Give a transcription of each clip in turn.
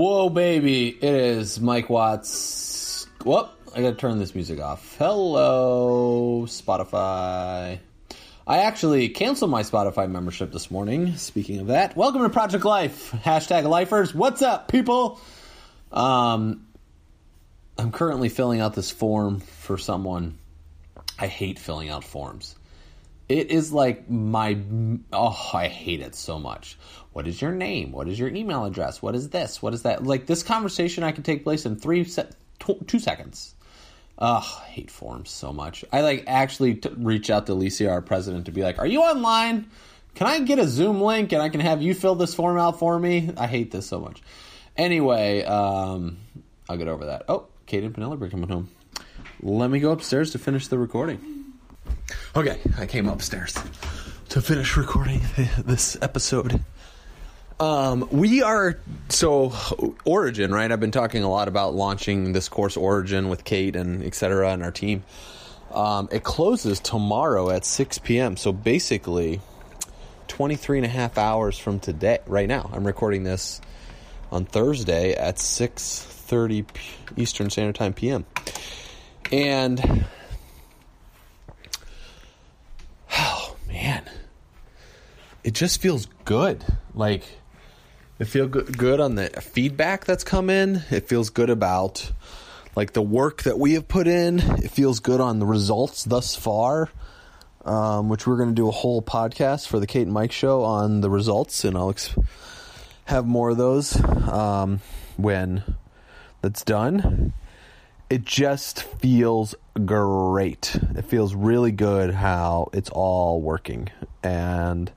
Whoa, baby. It is Mike Watts. Whoop. I gotta turn this music off. Hello, Spotify. I actually canceled my Spotify membership this morning. Speaking of that, welcome to Project Life. Hashtag lifers. What's up, people? Um, I'm currently filling out this form for someone. I hate filling out forms. It is like my oh, I hate it so much. What is your name? What is your email address? What is this? What is that? Like this conversation I can take place in three se- tw- two seconds. Ugh, I hate forms so much. I like actually t- reach out to Alicia, our president, to be like, "Are you online? Can I get a Zoom link and I can have you fill this form out for me?" I hate this so much. Anyway, um, I'll get over that. Oh, Kate and Penelope are coming home. Let me go upstairs to finish the recording. Okay, I came upstairs to finish recording this episode. Um, we are so Origin, right? I've been talking a lot about launching this course Origin with Kate and etc. and our team. Um, it closes tomorrow at 6 p.m. So basically, 23 and a half hours from today, right now. I'm recording this on Thursday at 6:30 Eastern Standard Time p.m. And oh man, it just feels good. Like it feels good on the feedback that's come in. It feels good about like the work that we have put in. It feels good on the results thus far. Um, which we're going to do a whole podcast for the Kate and Mike show on the results, and I'll ex- have more of those um, when that's done. It just feels great. It feels really good how it's all working, and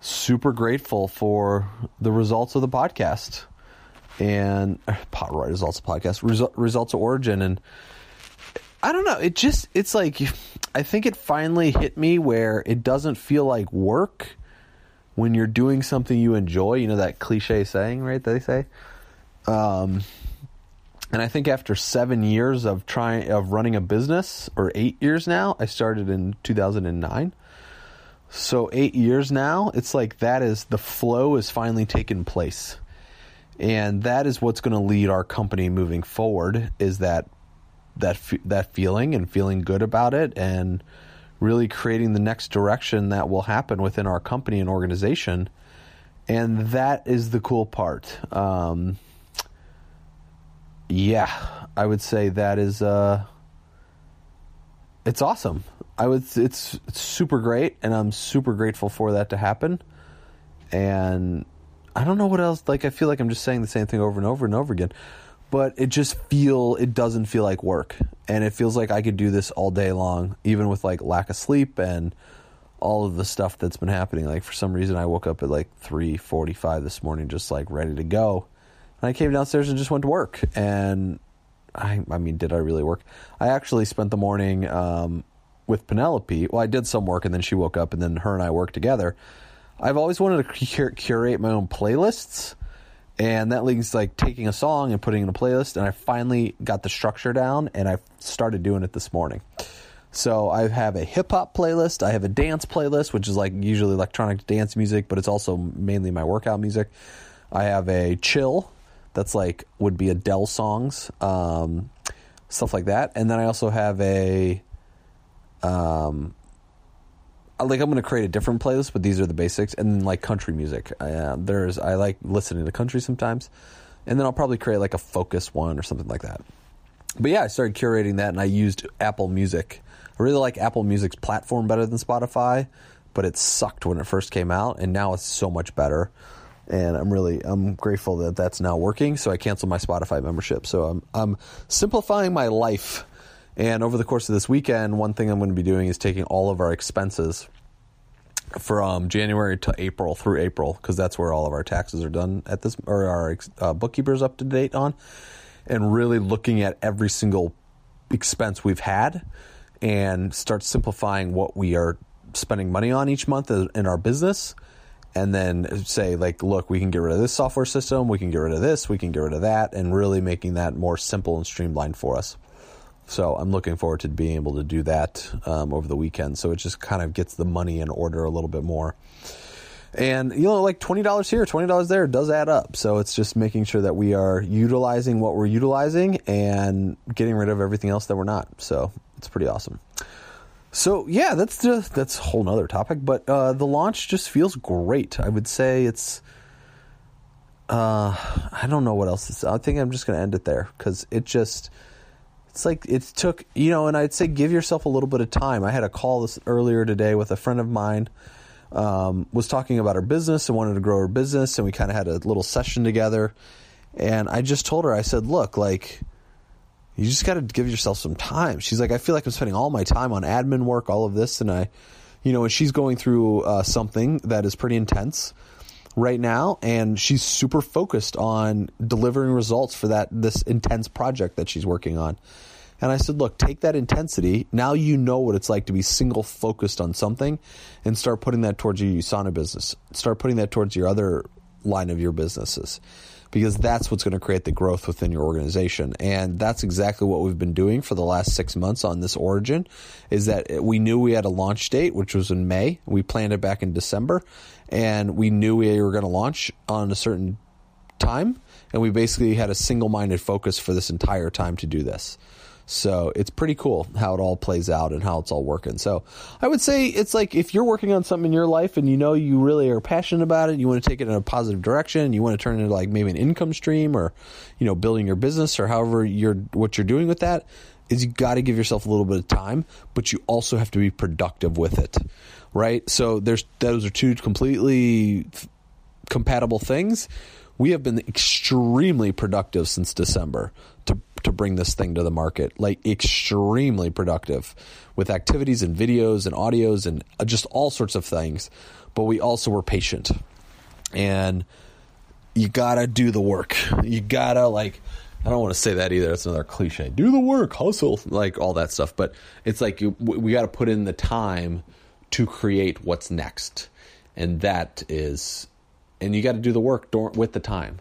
super grateful for the results of the podcast and pot right results of podcast results of origin and I don't know. It just it's like I think it finally hit me where it doesn't feel like work when you're doing something you enjoy. You know that cliche saying, right? They say. Um, and I think after seven years of trying of running a business, or eight years now, I started in 2009. So eight years now, it's like that is the flow is finally taken place, and that is what's going to lead our company moving forward. Is that that that feeling and feeling good about it and really creating the next direction that will happen within our company and organization. And that is the cool part. Um, yeah i would say that is uh, it's awesome i would it's, it's super great and i'm super grateful for that to happen. And i don't know what else like i feel like i'm just saying the same thing over and over and over again but it just feel it doesn't feel like work. And it feels like i could do this all day long even with like lack of sleep and all of the stuff that's been happening. Like for some reason i woke up at like 3.45 this morning just like ready to go. And i came downstairs and just went to work. And i i mean did i really work? I actually spent the morning um, with penelope. Well i did some work and then she woke up and then her and i worked together. I've always wanted to cur- curate my own playlists. And that leads like taking a song and putting in a playlist. And i finally got the structure down and i started doing it this morning. So i have a hip-hop playlist. I have a dance playlist which is like usually electronic dance music but it's also mainly my workout music. I have a chill that's like would be adele songs um, stuff like that. And then i also have a um, like I'm going to create a different playlist, but these are the basics, and then like country music. Uh, there's I like listening to country sometimes, and then I'll probably create like a focus one or something like that. But yeah, I started curating that, and I used Apple Music. I really like Apple Music's platform better than Spotify, but it sucked when it first came out, and now it's so much better. and I'm really I'm grateful that that's now working. So I canceled my Spotify membership. So I'm I'm simplifying my life. And over the course of this weekend, one thing I'm going to be doing is taking all of our expenses from January to April through April because that's where all of our taxes are done at this or our uh, bookkeepers up to date on, and really looking at every single expense we've had and start simplifying what we are spending money on each month in our business. And then say like look we can get rid of this software system we can get rid of this we can get rid of that and really making that more simple and streamlined for us so i'm looking forward to being able to do that um, over the weekend so it just kind of gets the money in order a little bit more and you know like $20 here $20 there does add up so it's just making sure that we are utilizing what we're utilizing and getting rid of everything else that we're not so it's pretty awesome so yeah, that's just, that's a whole nother topic. But uh, the launch just feels great. I would say it's. Uh, I don't know what else. Is, I think I'm just going to end it there because it just. It's like it took you know, and I'd say give yourself a little bit of time. I had a call this earlier today with a friend of mine. Um, was talking about her business and wanted to grow her business, and we kind of had a little session together. And I just told her, I said, "Look, like." you just got to give yourself some time. She's like, I feel like I'm spending all my time on admin work, all of this, and I, you know, and she's going through uh, something that is pretty intense right now, and she's super focused on delivering results for that this intense project that she's working on. And I said, look, take that intensity. Now you know what it's like to be single focused on something, and start putting that towards your USANA business. Start putting that towards your other line of your businesses because that's what's going to create the growth within your organization. And that's exactly what we've been doing for the last six months on this origin is that we knew we had a launch date, which was in May. We planned it back in December and we knew we were going to launch on a certain time. And we basically had a single minded focus for this entire time to do this. So it's pretty cool how it all plays out and how it's all working. So I would say it's like if you're working on something in your life and you know you really are passionate about it, you want to take it in a positive direction, you want to turn it into like maybe an income stream or, you know, building your business or however you're what you're doing with that, is you got to give yourself a little bit of time, but you also have to be productive with it. Right? So there's those are two completely compatible things. We have been extremely productive since December to to bring this thing to the market. Like extremely productive with activities and videos and audios and uh, just all sorts of things. But we also were patient. And you gotta do the work. You gotta like I don't want to say that either. That's another cliche. Do the work, hustle, like all that stuff. But it's like you, we got to put in the time to create what's next, and that is, and you got to do the work with the time.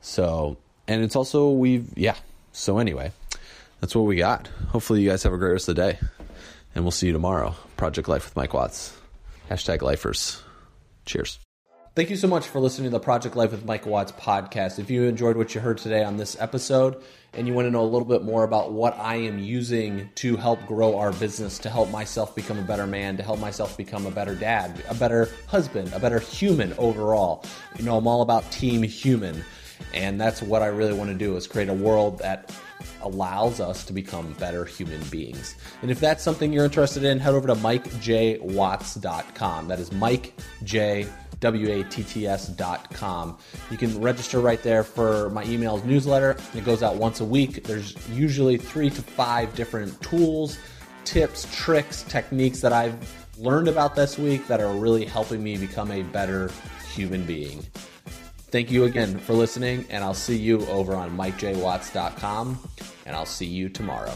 So, and it's also we've yeah, so, anyway, that's what we got. Hopefully, you guys have a great rest of the day. And we'll see you tomorrow. Project Life with Mike Watts. Hashtag lifers. Cheers. Thank you so much for listening to the Project Life with Mike Watts podcast. If you enjoyed what you heard today on this episode and you want to know a little bit more about what I am using to help grow our business, to help myself become a better man, to help myself become a better dad, a better husband, a better human overall, you know, I'm all about team human. And that's what I really want to do is create a world that allows us to become better human beings. And if that's something you're interested in, head over to mikejwatts.com. That is Mike J W-A-T-T-S.com. You can register right there for my emails newsletter. It goes out once a week. There's usually three to five different tools, tips, tricks, techniques that I've learned about this week that are really helping me become a better human being. Thank you again for listening, and I'll see you over on MikeJWatts.com, and I'll see you tomorrow.